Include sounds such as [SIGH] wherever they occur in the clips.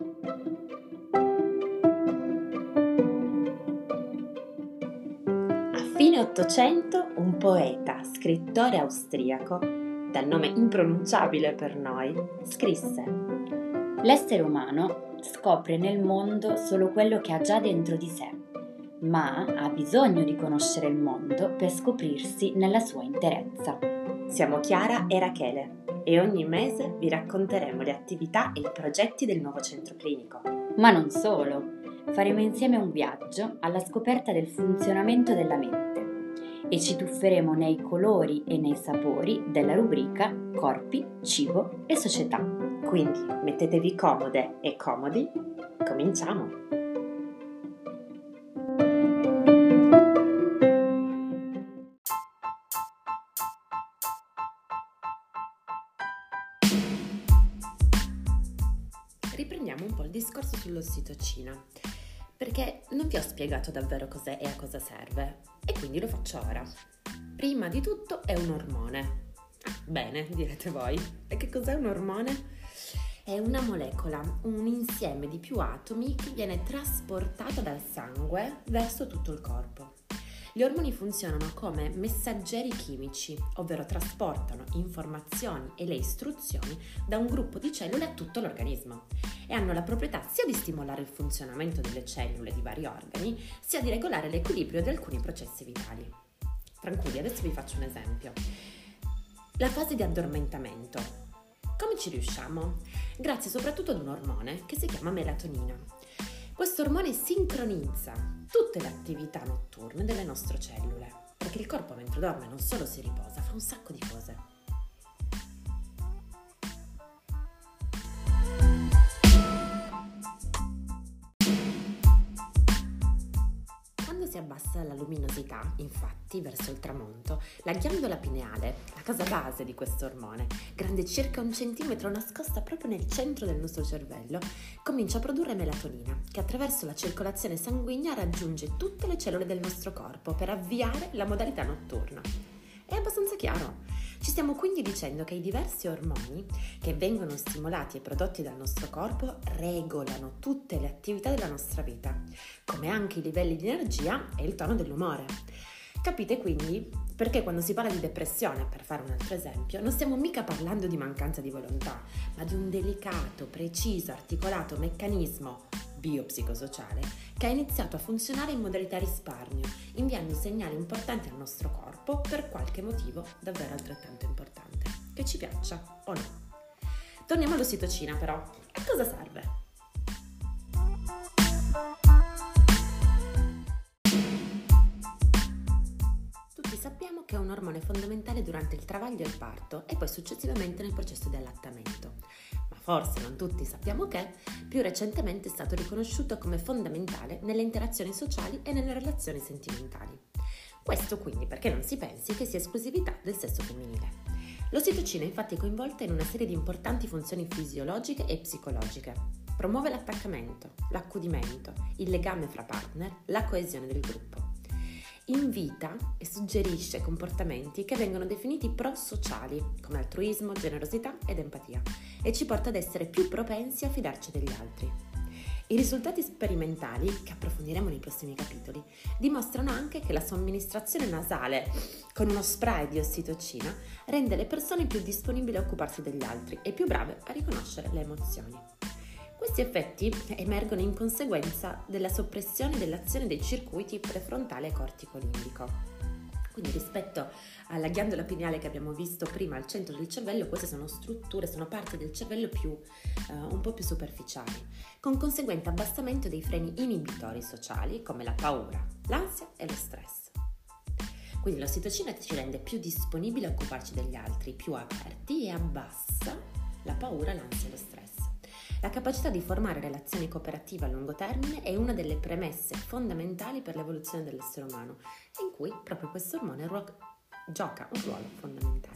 A fine Ottocento un poeta, scrittore austriaco, dal nome impronunciabile per noi, scrisse L'essere umano scopre nel mondo solo quello che ha già dentro di sé, ma ha bisogno di conoscere il mondo per scoprirsi nella sua interezza. Siamo Chiara e Rachele e ogni mese vi racconteremo le attività e i progetti del nuovo centro clinico. Ma non solo, faremo insieme un viaggio alla scoperta del funzionamento della mente e ci tufferemo nei colori e nei sapori della rubrica Corpi, Cibo e Società. Quindi mettetevi comode e comodi, cominciamo! Spiegato davvero cos'è e a cosa serve, e quindi lo faccio ora. Prima di tutto è un ormone. Ah, bene, direte voi. E che cos'è un ormone? È una molecola, un insieme di più atomi che viene trasportata dal sangue verso tutto il corpo. Gli ormoni funzionano come messaggeri chimici, ovvero trasportano informazioni e le istruzioni da un gruppo di cellule a tutto l'organismo e hanno la proprietà sia di stimolare il funzionamento delle cellule di vari organi, sia di regolare l'equilibrio di alcuni processi vitali. Tranquilli, adesso vi faccio un esempio. La fase di addormentamento. Come ci riusciamo? Grazie soprattutto ad un ormone che si chiama melatonina. Questo ormone sincronizza tutte le attività notturne delle nostre cellule, perché il corpo mentre dorme non solo si riposa, fa un sacco di cose. Abbassa la luminosità, infatti, verso il tramonto, la ghiandola pineale, la casa base di questo ormone, grande circa un centimetro nascosta proprio nel centro del nostro cervello, comincia a produrre melatonina, che attraverso la circolazione sanguigna raggiunge tutte le cellule del nostro corpo per avviare la modalità notturna. È abbastanza chiaro. Ci stiamo quindi dicendo che i diversi ormoni che vengono stimolati e prodotti dal nostro corpo regolano tutte le attività della nostra vita, come anche i livelli di energia e il tono dell'umore. Capite quindi perché quando si parla di depressione, per fare un altro esempio, non stiamo mica parlando di mancanza di volontà, ma di un delicato, preciso, articolato meccanismo biopsicosociale che ha iniziato a funzionare in modalità risparmio, inviando segnali importanti al nostro corpo per qualche motivo davvero altrettanto importante, che ci piaccia o no. Torniamo all'ossitocina però. A cosa serve? Sappiamo che è un ormone fondamentale durante il travaglio e il parto e poi successivamente nel processo di allattamento forse non tutti sappiamo che, più recentemente è stato riconosciuto come fondamentale nelle interazioni sociali e nelle relazioni sentimentali. Questo quindi perché non si pensi che sia esclusività del sesso femminile. L'ossitocina è infatti coinvolta in una serie di importanti funzioni fisiologiche e psicologiche. Promuove l'attaccamento, l'accudimento, il legame fra partner, la coesione del gruppo invita e suggerisce comportamenti che vengono definiti prosociali, come altruismo, generosità ed empatia, e ci porta ad essere più propensi a fidarci degli altri. I risultati sperimentali, che approfondiremo nei prossimi capitoli, dimostrano anche che la somministrazione nasale con uno spray di ossitocina rende le persone più disponibili a occuparsi degli altri e più brave a riconoscere le emozioni. Questi effetti emergono in conseguenza della soppressione dell'azione dei circuiti prefrontale cortico-limbico. Quindi rispetto alla ghiandola pineale che abbiamo visto prima al centro del cervello, queste sono strutture, sono parti del cervello più, uh, un po' più superficiali, con conseguente abbassamento dei freni inibitori sociali come la paura, l'ansia e lo stress. Quindi l'ossitocina ci rende più disponibili a occuparci degli altri, più aperti e abbassa la paura, l'ansia e lo stress. La capacità di formare relazioni cooperative a lungo termine è una delle premesse fondamentali per l'evoluzione dell'essere umano, in cui proprio questo ormone ru- gioca un ruolo fondamentale.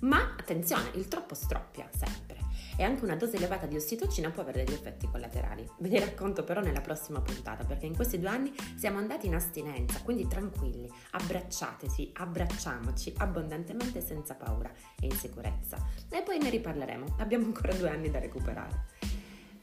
Ma attenzione, il troppo stroppia sempre e anche una dose elevata di ossitocina può avere degli effetti collaterali. Ve li racconto però nella prossima puntata perché in questi due anni siamo andati in astinenza, quindi tranquilli, abbracciateci, abbracciamoci abbondantemente senza paura e in sicurezza. E poi ne riparleremo, abbiamo ancora due anni da recuperare.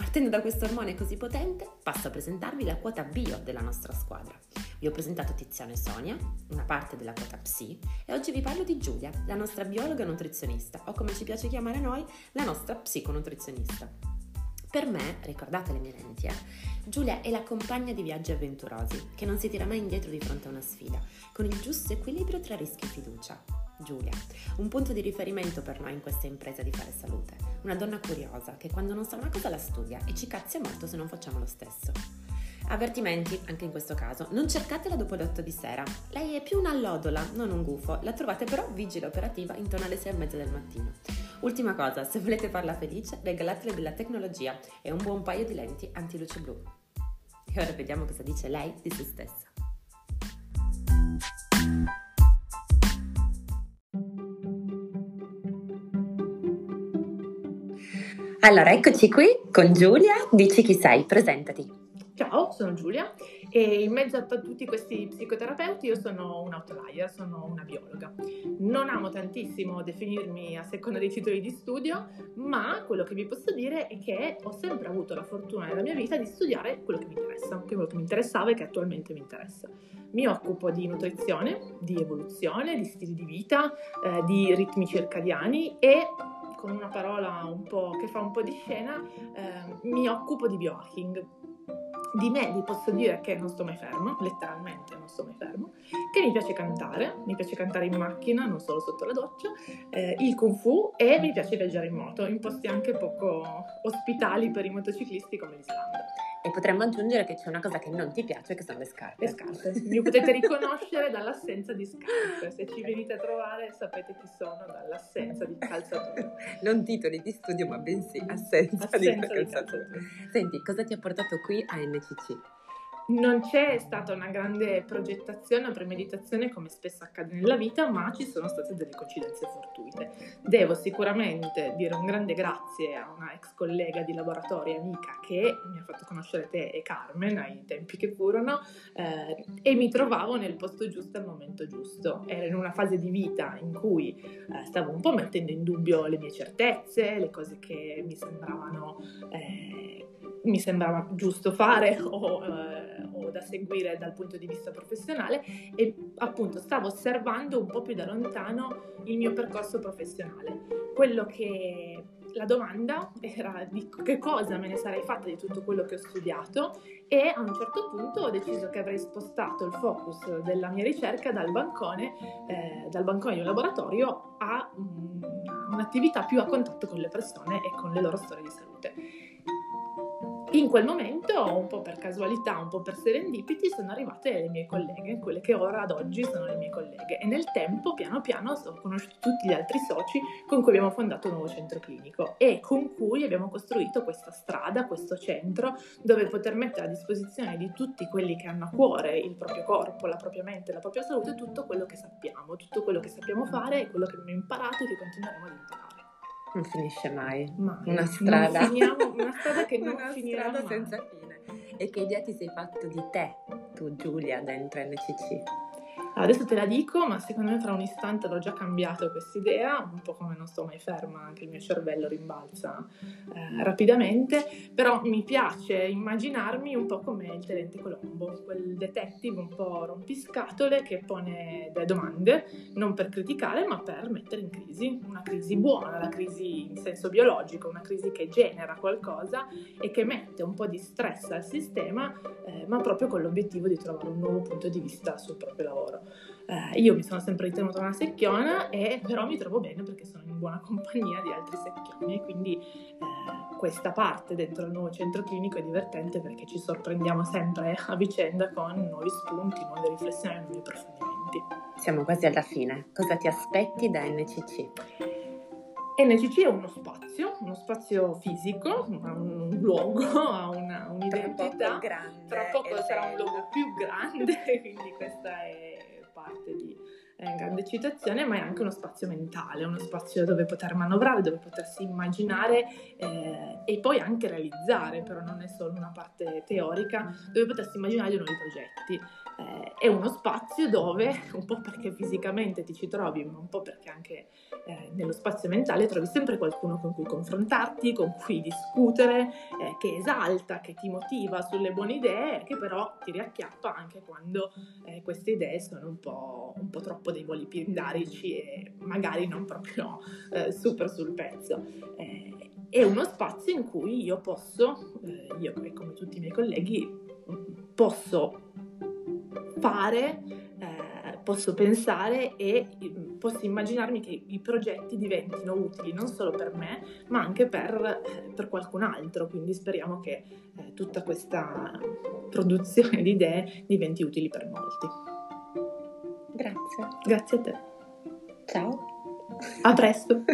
Partendo da questo ormone così potente, passo a presentarvi la quota bio della nostra squadra. Vi ho presentato Tiziano e Sonia, una parte della quota psi, e oggi vi parlo di Giulia, la nostra biologa nutrizionista, o come ci piace chiamare noi, la nostra psiconutrizionista. Per me, ricordate le mie lenti, eh, Giulia è la compagna di viaggi avventurosi, che non si tira mai indietro di fronte a una sfida, con il giusto equilibrio tra rischio e fiducia. Giulia, un punto di riferimento per noi in questa impresa di fare salute. Una donna curiosa che quando non sa una cosa la studia e ci cazzia molto se non facciamo lo stesso. Avvertimenti, anche in questo caso, non cercatela dopo le 8 di sera. Lei è più una lodola, non un gufo. La trovate però vigile operativa intorno alle 6 e mezza del mattino. Ultima cosa, se volete farla felice, regalatele della tecnologia e un buon paio di lenti antiluce blu. E ora vediamo cosa dice lei di se stessa. Allora, eccoci qui con Giulia. Dici chi sei, presentati. Ciao, sono Giulia e in mezzo a tutti questi psicoterapeuti io sono un outlier, sono una biologa. Non amo tantissimo definirmi a seconda dei titoli di studio, ma quello che vi posso dire è che ho sempre avuto la fortuna nella mia vita di studiare quello che mi interessa, quello che mi interessava e che attualmente mi interessa. Mi occupo di nutrizione, di evoluzione, di stili di vita, eh, di ritmi circadiani e con una parola un che fa un po' di scena, eh, mi occupo di biohacking. Di me vi posso dire che non sto mai fermo, letteralmente non sto mai fermo, che mi piace cantare, mi piace cantare in macchina, non solo sotto la doccia, eh, il kung fu e mi piace viaggiare in moto, in posti anche poco ospitali per i motociclisti come l'Islanda. E potremmo aggiungere che c'è una cosa che non ti piace, che sono le scarpe. Le scarpe. Mi potete riconoscere [LAUGHS] dall'assenza di scarpe. Se ci venite a trovare sapete chi sono dall'assenza di calzature. non titoli di studio, ma bensì assenza, assenza di, calzature. di calzature. Senti, cosa ti ha portato qui a NCC? Non c'è stata una grande progettazione o premeditazione come spesso accade nella vita, ma ci sono state delle coincidenze fortuite. Devo sicuramente dire un grande grazie a una ex collega di laboratorio, amica, che mi ha fatto conoscere te e Carmen ai tempi che furono eh, e mi trovavo nel posto giusto al momento giusto. Ero in una fase di vita in cui eh, stavo un po' mettendo in dubbio le mie certezze, le cose che mi sembravano... Eh, mi sembrava giusto fare o, da seguire dal punto di vista professionale e appunto stavo osservando un po' più da lontano il mio percorso professionale. Quello che la domanda era di che cosa me ne sarei fatta di tutto quello che ho studiato e a un certo punto ho deciso che avrei spostato il focus della mia ricerca dal bancone, eh, dal bancone di un laboratorio a um, un'attività più a contatto con le persone e con le loro storie di salute. In quel momento, un po' per casualità, un po' per serendipiti, sono arrivate le mie colleghe, quelle che ora ad oggi sono le mie colleghe. E nel tempo, piano piano, ho conosciuto tutti gli altri soci con cui abbiamo fondato un nuovo centro clinico e con cui abbiamo costruito questa strada, questo centro, dove poter mettere a disposizione di tutti quelli che hanno a cuore il proprio corpo, la propria mente, la propria salute, tutto quello che sappiamo, tutto quello che sappiamo fare e quello che abbiamo imparato e che continueremo ad imparare. Non finisce mai. mai. Una strada. Finiamo, una [LAUGHS] strada che non una finirà strada mai. senza fine. E che idea ti sei fatto di te, tu Giulia, dentro NCC? Adesso te la dico, ma secondo me fra un istante l'ho già cambiato questa idea, un po' come non sto mai ferma, anche il mio cervello rimbalza eh, rapidamente, però mi piace immaginarmi un po' come il tenente Colombo, quel detective un po' rompiscatole che pone delle domande, non per criticare, ma per mettere in crisi, una crisi buona, la crisi in senso biologico, una crisi che genera qualcosa e che mette un po' di stress al sistema, eh, ma proprio con l'obiettivo di trovare un nuovo punto di vista sul proprio lavoro. Eh, io mi sono sempre ritenuta una secchiona e però mi trovo bene perché sono in buona [LAUGHS] compagnia di altri secchioni e quindi eh, questa parte dentro il nuovo centro clinico è divertente perché ci sorprendiamo sempre a vicenda con nuovi spunti, nuove riflessioni, nuovi approfondimenti. Siamo quasi alla fine. Cosa ti aspetti da NCC? NCC è uno spazio, uno spazio fisico, un luogo, [LAUGHS] ha una, un'identità. Tra poco, grande, Tra poco sarà un luogo più grande, [LAUGHS] quindi questa è parte di, eh, grande citazione, ma è anche uno spazio mentale, uno spazio dove poter manovrare, dove potersi immaginare eh, e poi anche realizzare, però non è solo una parte teorica, dove potersi immaginare nuovi progetti. Eh, è uno spazio dove, un po' perché fisicamente ti ci trovi, ma un po' perché anche eh, nello spazio mentale trovi sempre qualcuno con cui confrontarti, con cui discutere, eh, che esalta, che ti motiva sulle buone idee, che però ti riacchiappa anche quando eh, queste idee sono un po', un po', troppo dei voli pindarici e magari non proprio eh, super sul pezzo. Eh, è uno spazio in cui io posso, eh, io come tutti i miei colleghi, posso fare, eh, posso pensare e mm, posso immaginarmi che i progetti diventino utili non solo per me, ma anche per, eh, per qualcun altro. Quindi speriamo che eh, tutta questa produzione di idee diventi utili per molti. Grazie. Grazie a te. Ciao. A presto.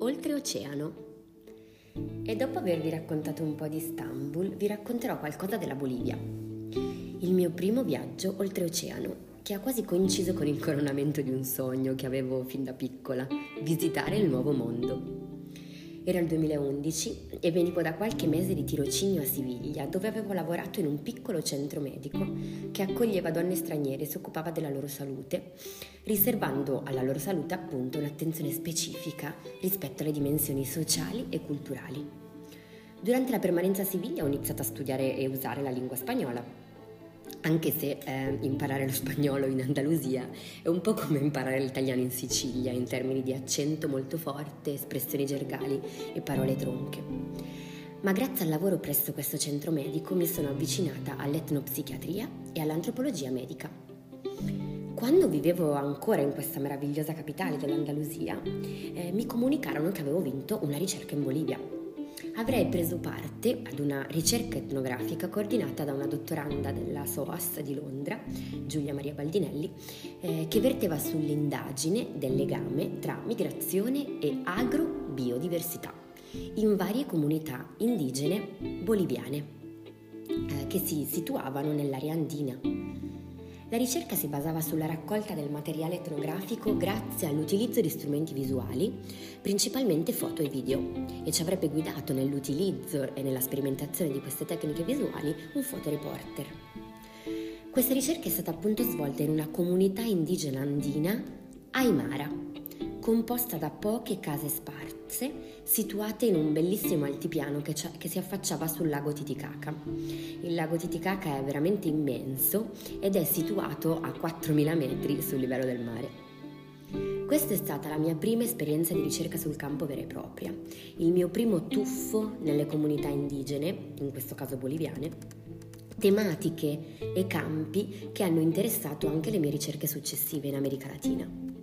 Oltreoceano. E dopo avervi raccontato un po' di Istanbul, vi racconterò qualcosa della Bolivia. Il mio primo viaggio oltreoceano, che ha quasi coinciso con il coronamento di un sogno che avevo fin da piccola, visitare il nuovo mondo. Era il 2011 e venivo da qualche mese di tirocinio a Siviglia, dove avevo lavorato in un piccolo centro medico che accoglieva donne straniere e si occupava della loro salute, riservando alla loro salute appunto un'attenzione specifica rispetto alle dimensioni sociali e culturali. Durante la permanenza a Siviglia ho iniziato a studiare e usare la lingua spagnola anche se eh, imparare lo spagnolo in Andalusia è un po' come imparare l'italiano in Sicilia in termini di accento molto forte, espressioni gergali e parole tronche. Ma grazie al lavoro presso questo centro medico mi sono avvicinata all'etnopsichiatria e all'antropologia medica. Quando vivevo ancora in questa meravigliosa capitale dell'Andalusia, eh, mi comunicarono che avevo vinto una ricerca in Bolivia avrei preso parte ad una ricerca etnografica coordinata da una dottoranda della SOAS di Londra, Giulia Maria Baldinelli, eh, che verteva sull'indagine del legame tra migrazione e agrobiodiversità in varie comunità indigene boliviane eh, che si situavano nell'area andina la ricerca si basava sulla raccolta del materiale etnografico grazie all'utilizzo di strumenti visuali, principalmente foto e video, e ci avrebbe guidato nell'utilizzo e nella sperimentazione di queste tecniche visuali un fotoreporter. Questa ricerca è stata appunto svolta in una comunità indigena andina, Aymara, composta da poche case sparse situate in un bellissimo altipiano che, che, si affacciava sul lago Titicaca. Il lago Titicaca è veramente immenso ed è situato a 4.000 metri sul livello del mare. Questa è stata la mia prima esperienza di ricerca sul campo vera e propria, il mio primo tuffo nelle comunità indigene, in questo caso boliviane, tematiche e campi che hanno interessato anche le mie ricerche successive in America Latina.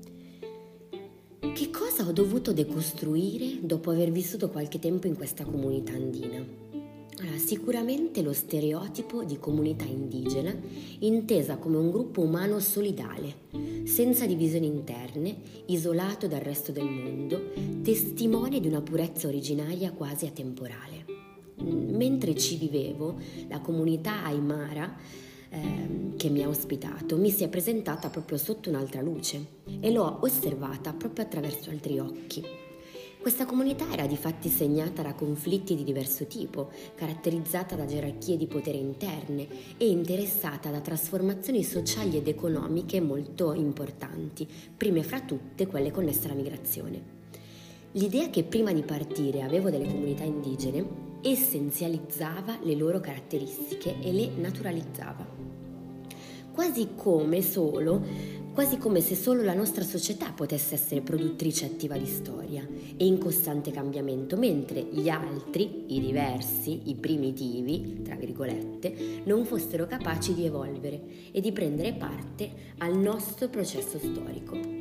Che cosa ho dovuto decostruire dopo aver vissuto qualche tempo in questa comunità andina? Allora, sicuramente lo stereotipo di comunità indigena intesa come un gruppo umano solidale, senza divisioni interne, isolato dal resto del mondo, testimone di una purezza originaria quasi atemporale. Mentre ci vivevo, la comunità Aymara Ehm, che mi ha ospitato mi si è presentata proprio sotto un'altra luce e l'ho osservata proprio attraverso altri occhi. Questa comunità era di fatti segnata da conflitti di diverso tipo, caratterizzata da gerarchie di potere interne e interessata da trasformazioni sociali ed economiche molto importanti, prime fra tutte quelle connesse alla migrazione. L'idea che prima di partire avevo delle comunità indigene essenzializzava le loro caratteristiche e le naturalizzava. Quasi come solo, quasi come se solo la nostra società potesse essere produttrice attiva di storia e in costante cambiamento, mentre gli altri, i diversi, i primitivi, tra virgolette, non fossero capaci di evolvere e di prendere parte al nostro processo storico.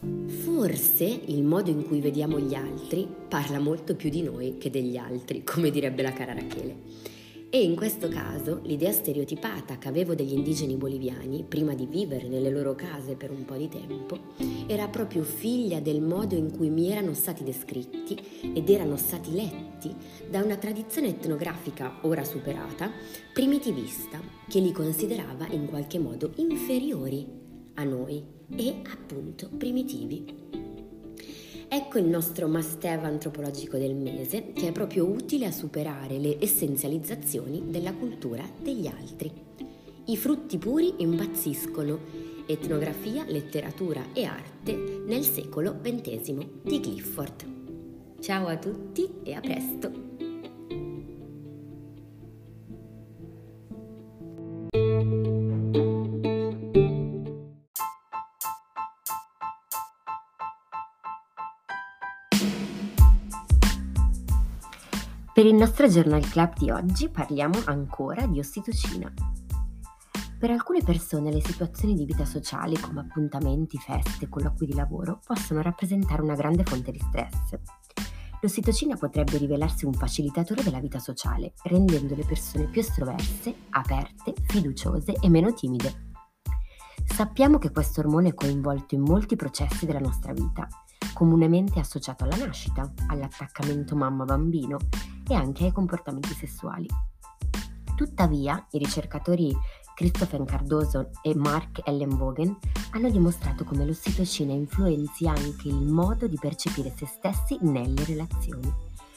Forse il modo in cui vediamo gli altri parla molto più di noi che degli altri, come direbbe la cara Rachele. E in questo caso l'idea stereotipata che avevo degli indigeni boliviani, prima di vivere nelle loro case per un po' di tempo, era proprio figlia del modo in cui mi erano stati descritti ed erano stati letti da una tradizione etnografica ora superata, primitivista, che li considerava in qualche modo inferiori a noi e appunto primitivi. Ecco il nostro must have antropologico del mese che è proprio utile a superare le essenzializzazioni della cultura degli altri. I frutti puri impazziscono. Etnografia, letteratura e arte nel secolo XX di Clifford. Ciao a tutti e a presto! Per il nostro Journal Club di oggi parliamo ancora di ossitocina. Per alcune persone le situazioni di vita sociale come appuntamenti, feste, colloqui di lavoro possono rappresentare una grande fonte di stress. L'ossitocina potrebbe rivelarsi un facilitatore della vita sociale, rendendo le persone più estroverse, aperte, fiduciose e meno timide. Sappiamo che questo ormone è coinvolto in molti processi della nostra vita, comunemente associato alla nascita, all'attaccamento mamma-bambino e anche ai comportamenti sessuali. Tuttavia, i ricercatori Christopher Cardoso e Mark Ellenbogen hanno dimostrato come l'ossitocina influenzi anche il modo di percepire se stessi nelle relazioni,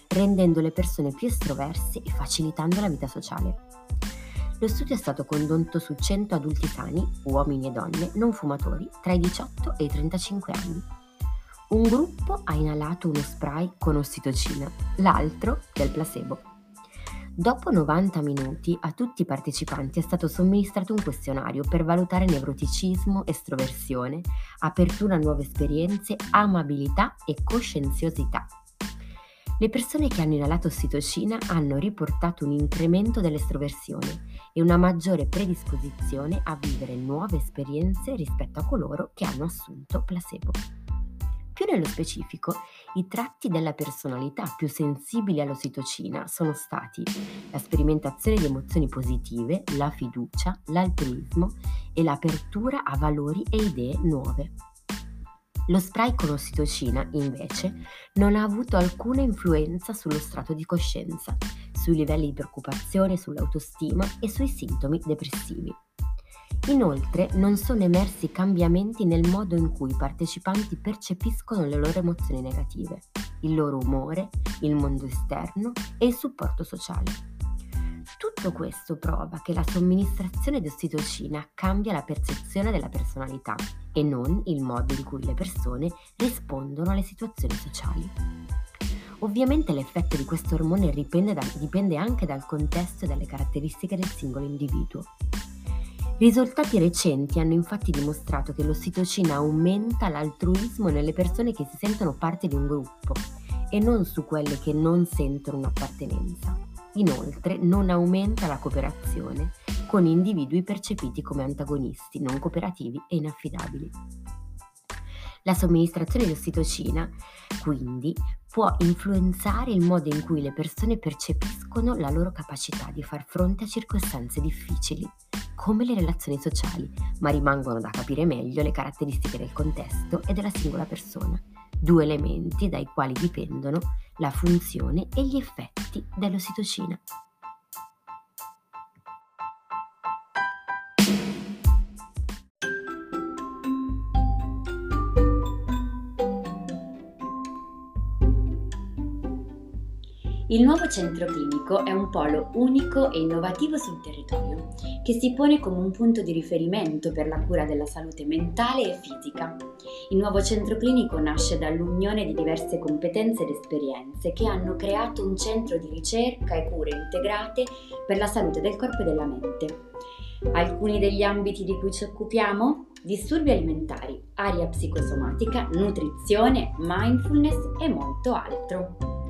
rendendo le persone più estroverse e facilitando la vita sociale. Lo studio è stato condotto su 100 adulti sani, uomini e donne, non fumatori, tra i 18 e i 35 anni. Un gruppo ha inalato uno spray con ossitocina, l'altro del placebo. Dopo 90 minuti a tutti i partecipanti è stato somministrato un questionario per valutare nevroticismo, estroversione, apertura a nuove esperienze, amabilità e coscienziosità. Le persone che hanno inalato ossitocina hanno riportato un incremento dell'estroversione e una maggiore predisposizione a vivere nuove esperienze rispetto a coloro che hanno assunto placebo. Più nello specifico, i tratti della personalità più sensibili all'ossitocina sono stati la sperimentazione di emozioni positive, la fiducia, l'altruismo e l'apertura a valori e idee nuove. Lo spray con ossitocina, invece, non ha avuto alcuna influenza sullo strato di coscienza, sui livelli di preoccupazione, sull'autostima e sui sintomi depressivi. Inoltre non sono emersi cambiamenti nel modo in cui i partecipanti percepiscono le loro emozioni negative, il loro umore, il mondo esterno e il supporto sociale. Tutto questo prova che la somministrazione di ossitocina cambia la percezione della personalità e non il modo in cui le persone rispondono alle situazioni sociali. Ovviamente l'effetto di questo ormone dipende, da, dipende anche dal contesto e dalle caratteristiche del singolo individuo. Risultati recenti hanno infatti dimostrato che l'ossitocina aumenta l'altruismo nelle persone che si sentono parte di un gruppo e non su quelle che non sentono un'appartenenza. Inoltre non aumenta la cooperazione con individui percepiti come antagonisti, non cooperativi e inaffidabili. La somministrazione di ossitocina, quindi, può influenzare il modo in cui le persone percepiscono la loro capacità di far fronte a circostanze difficili, come le relazioni sociali, ma rimangono da capire meglio le caratteristiche del contesto e della singola persona, due elementi dai quali dipendono la funzione e gli effetti dell'ossitocina. Il nuovo centro clinico è un polo unico e innovativo sul territorio, che si pone come un punto di riferimento per la cura della salute mentale e fisica. Il nuovo centro clinico nasce dall'unione di diverse competenze ed esperienze che hanno creato un centro di ricerca e cure integrate per la salute del corpo e della mente. Alcuni degli ambiti di cui ci occupiamo? Disturbi alimentari, aria psicosomatica, nutrizione, mindfulness e molto altro.